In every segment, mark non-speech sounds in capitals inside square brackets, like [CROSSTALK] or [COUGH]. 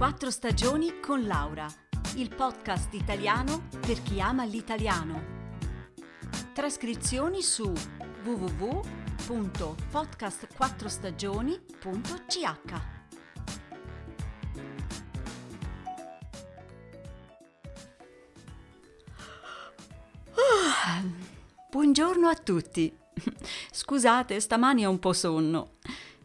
Quattro stagioni con Laura, il podcast italiano per chi ama l'italiano. Trascrizioni su www.podcastquattrostagioni.ch. Buongiorno a tutti. Scusate, stamani ho un po' sonno.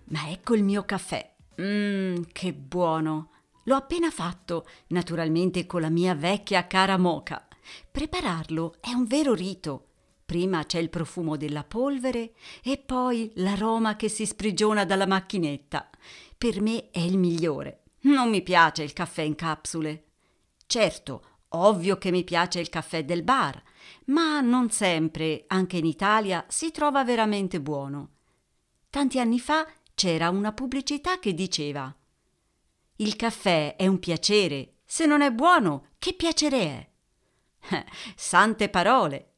Ma ecco il mio caffè. Mmm, che buono. L'ho appena fatto, naturalmente con la mia vecchia cara moca. Prepararlo è un vero rito. Prima c'è il profumo della polvere e poi l'aroma che si sprigiona dalla macchinetta. Per me è il migliore. Non mi piace il caffè in capsule. Certo, ovvio che mi piace il caffè del bar, ma non sempre, anche in Italia, si trova veramente buono. Tanti anni fa c'era una pubblicità che diceva Il caffè è un piacere, se non è buono, che piacere è? [LAUGHS] Sante parole.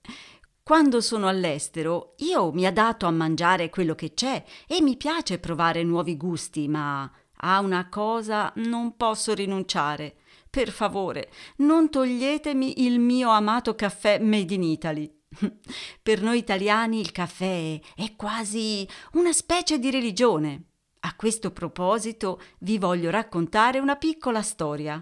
Quando sono all'estero io mi adatto a mangiare quello che c'è e mi piace provare nuovi gusti, ma a una cosa non posso rinunciare. Per favore, non toglietemi il mio amato caffè made in Italy. [LAUGHS] Per noi italiani il caffè è quasi una specie di religione. A questo proposito vi voglio raccontare una piccola storia.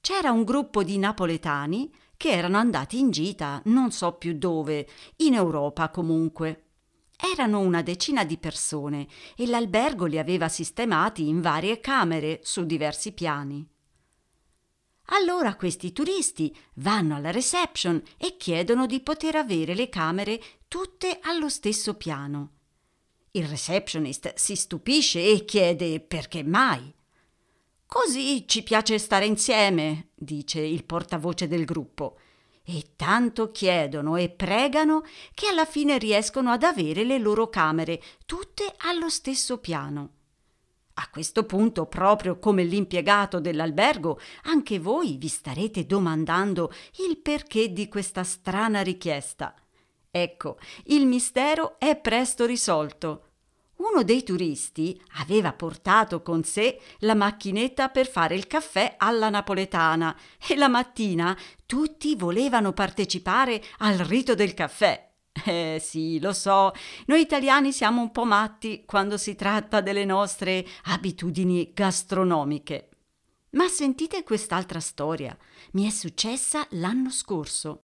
C'era un gruppo di napoletani che erano andati in gita, non so più dove, in Europa comunque. Erano una decina di persone e l'albergo li aveva sistemati in varie camere su diversi piani. Allora questi turisti vanno alla reception e chiedono di poter avere le camere tutte allo stesso piano. Il receptionist si stupisce e chiede perché mai. Così ci piace stare insieme, dice il portavoce del gruppo. E tanto chiedono e pregano che alla fine riescono ad avere le loro camere tutte allo stesso piano. A questo punto, proprio come l'impiegato dell'albergo, anche voi vi starete domandando il perché di questa strana richiesta. Ecco, il mistero è presto risolto. Uno dei turisti aveva portato con sé la macchinetta per fare il caffè alla napoletana e la mattina tutti volevano partecipare al rito del caffè. Eh sì, lo so, noi italiani siamo un po' matti quando si tratta delle nostre abitudini gastronomiche. Ma sentite quest'altra storia. Mi è successa l'anno scorso.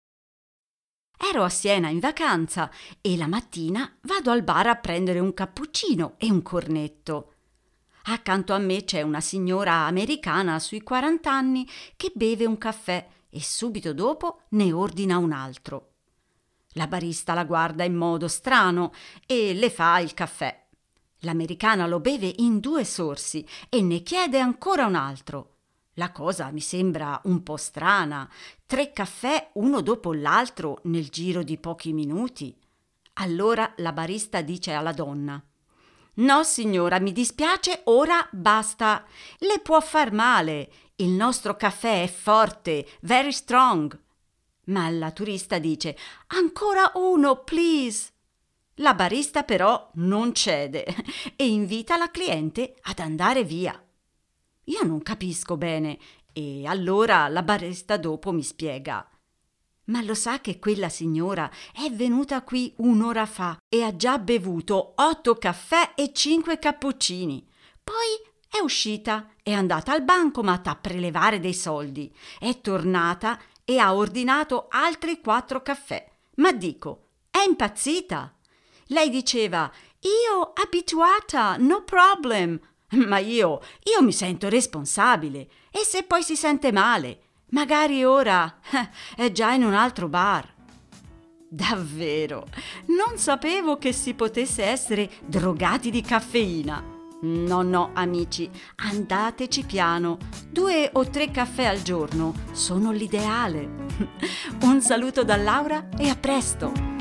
Ero a Siena in vacanza e la mattina vado al bar a prendere un cappuccino e un cornetto. Accanto a me c'è una signora americana sui 40 anni che beve un caffè e subito dopo ne ordina un altro. La barista la guarda in modo strano e le fa il caffè. L'americana lo beve in due sorsi e ne chiede ancora un altro. La cosa mi sembra un po' strana. Tre caffè uno dopo l'altro nel giro di pochi minuti. Allora la barista dice alla donna No, signora, mi dispiace, ora basta. Le può far male. Il nostro caffè è forte, very strong. Ma la turista dice Ancora uno, please. La barista però non cede [LAUGHS] e invita la cliente ad andare via. Io non capisco bene e allora la barista dopo mi spiega. Ma lo sa che quella signora è venuta qui un'ora fa e ha già bevuto otto caffè e cinque cappuccini. Poi è uscita, è andata al bancomat a prelevare dei soldi, è tornata e ha ordinato altri quattro caffè. Ma dico, è impazzita. Lei diceva, io abituata, no problem. Ma io, io mi sento responsabile. E se poi si sente male? Magari ora eh, è già in un altro bar. Davvero, non sapevo che si potesse essere drogati di caffeina. No, no, amici, andateci piano. Due o tre caffè al giorno sono l'ideale. [LAUGHS] Un saluto da Laura e a presto!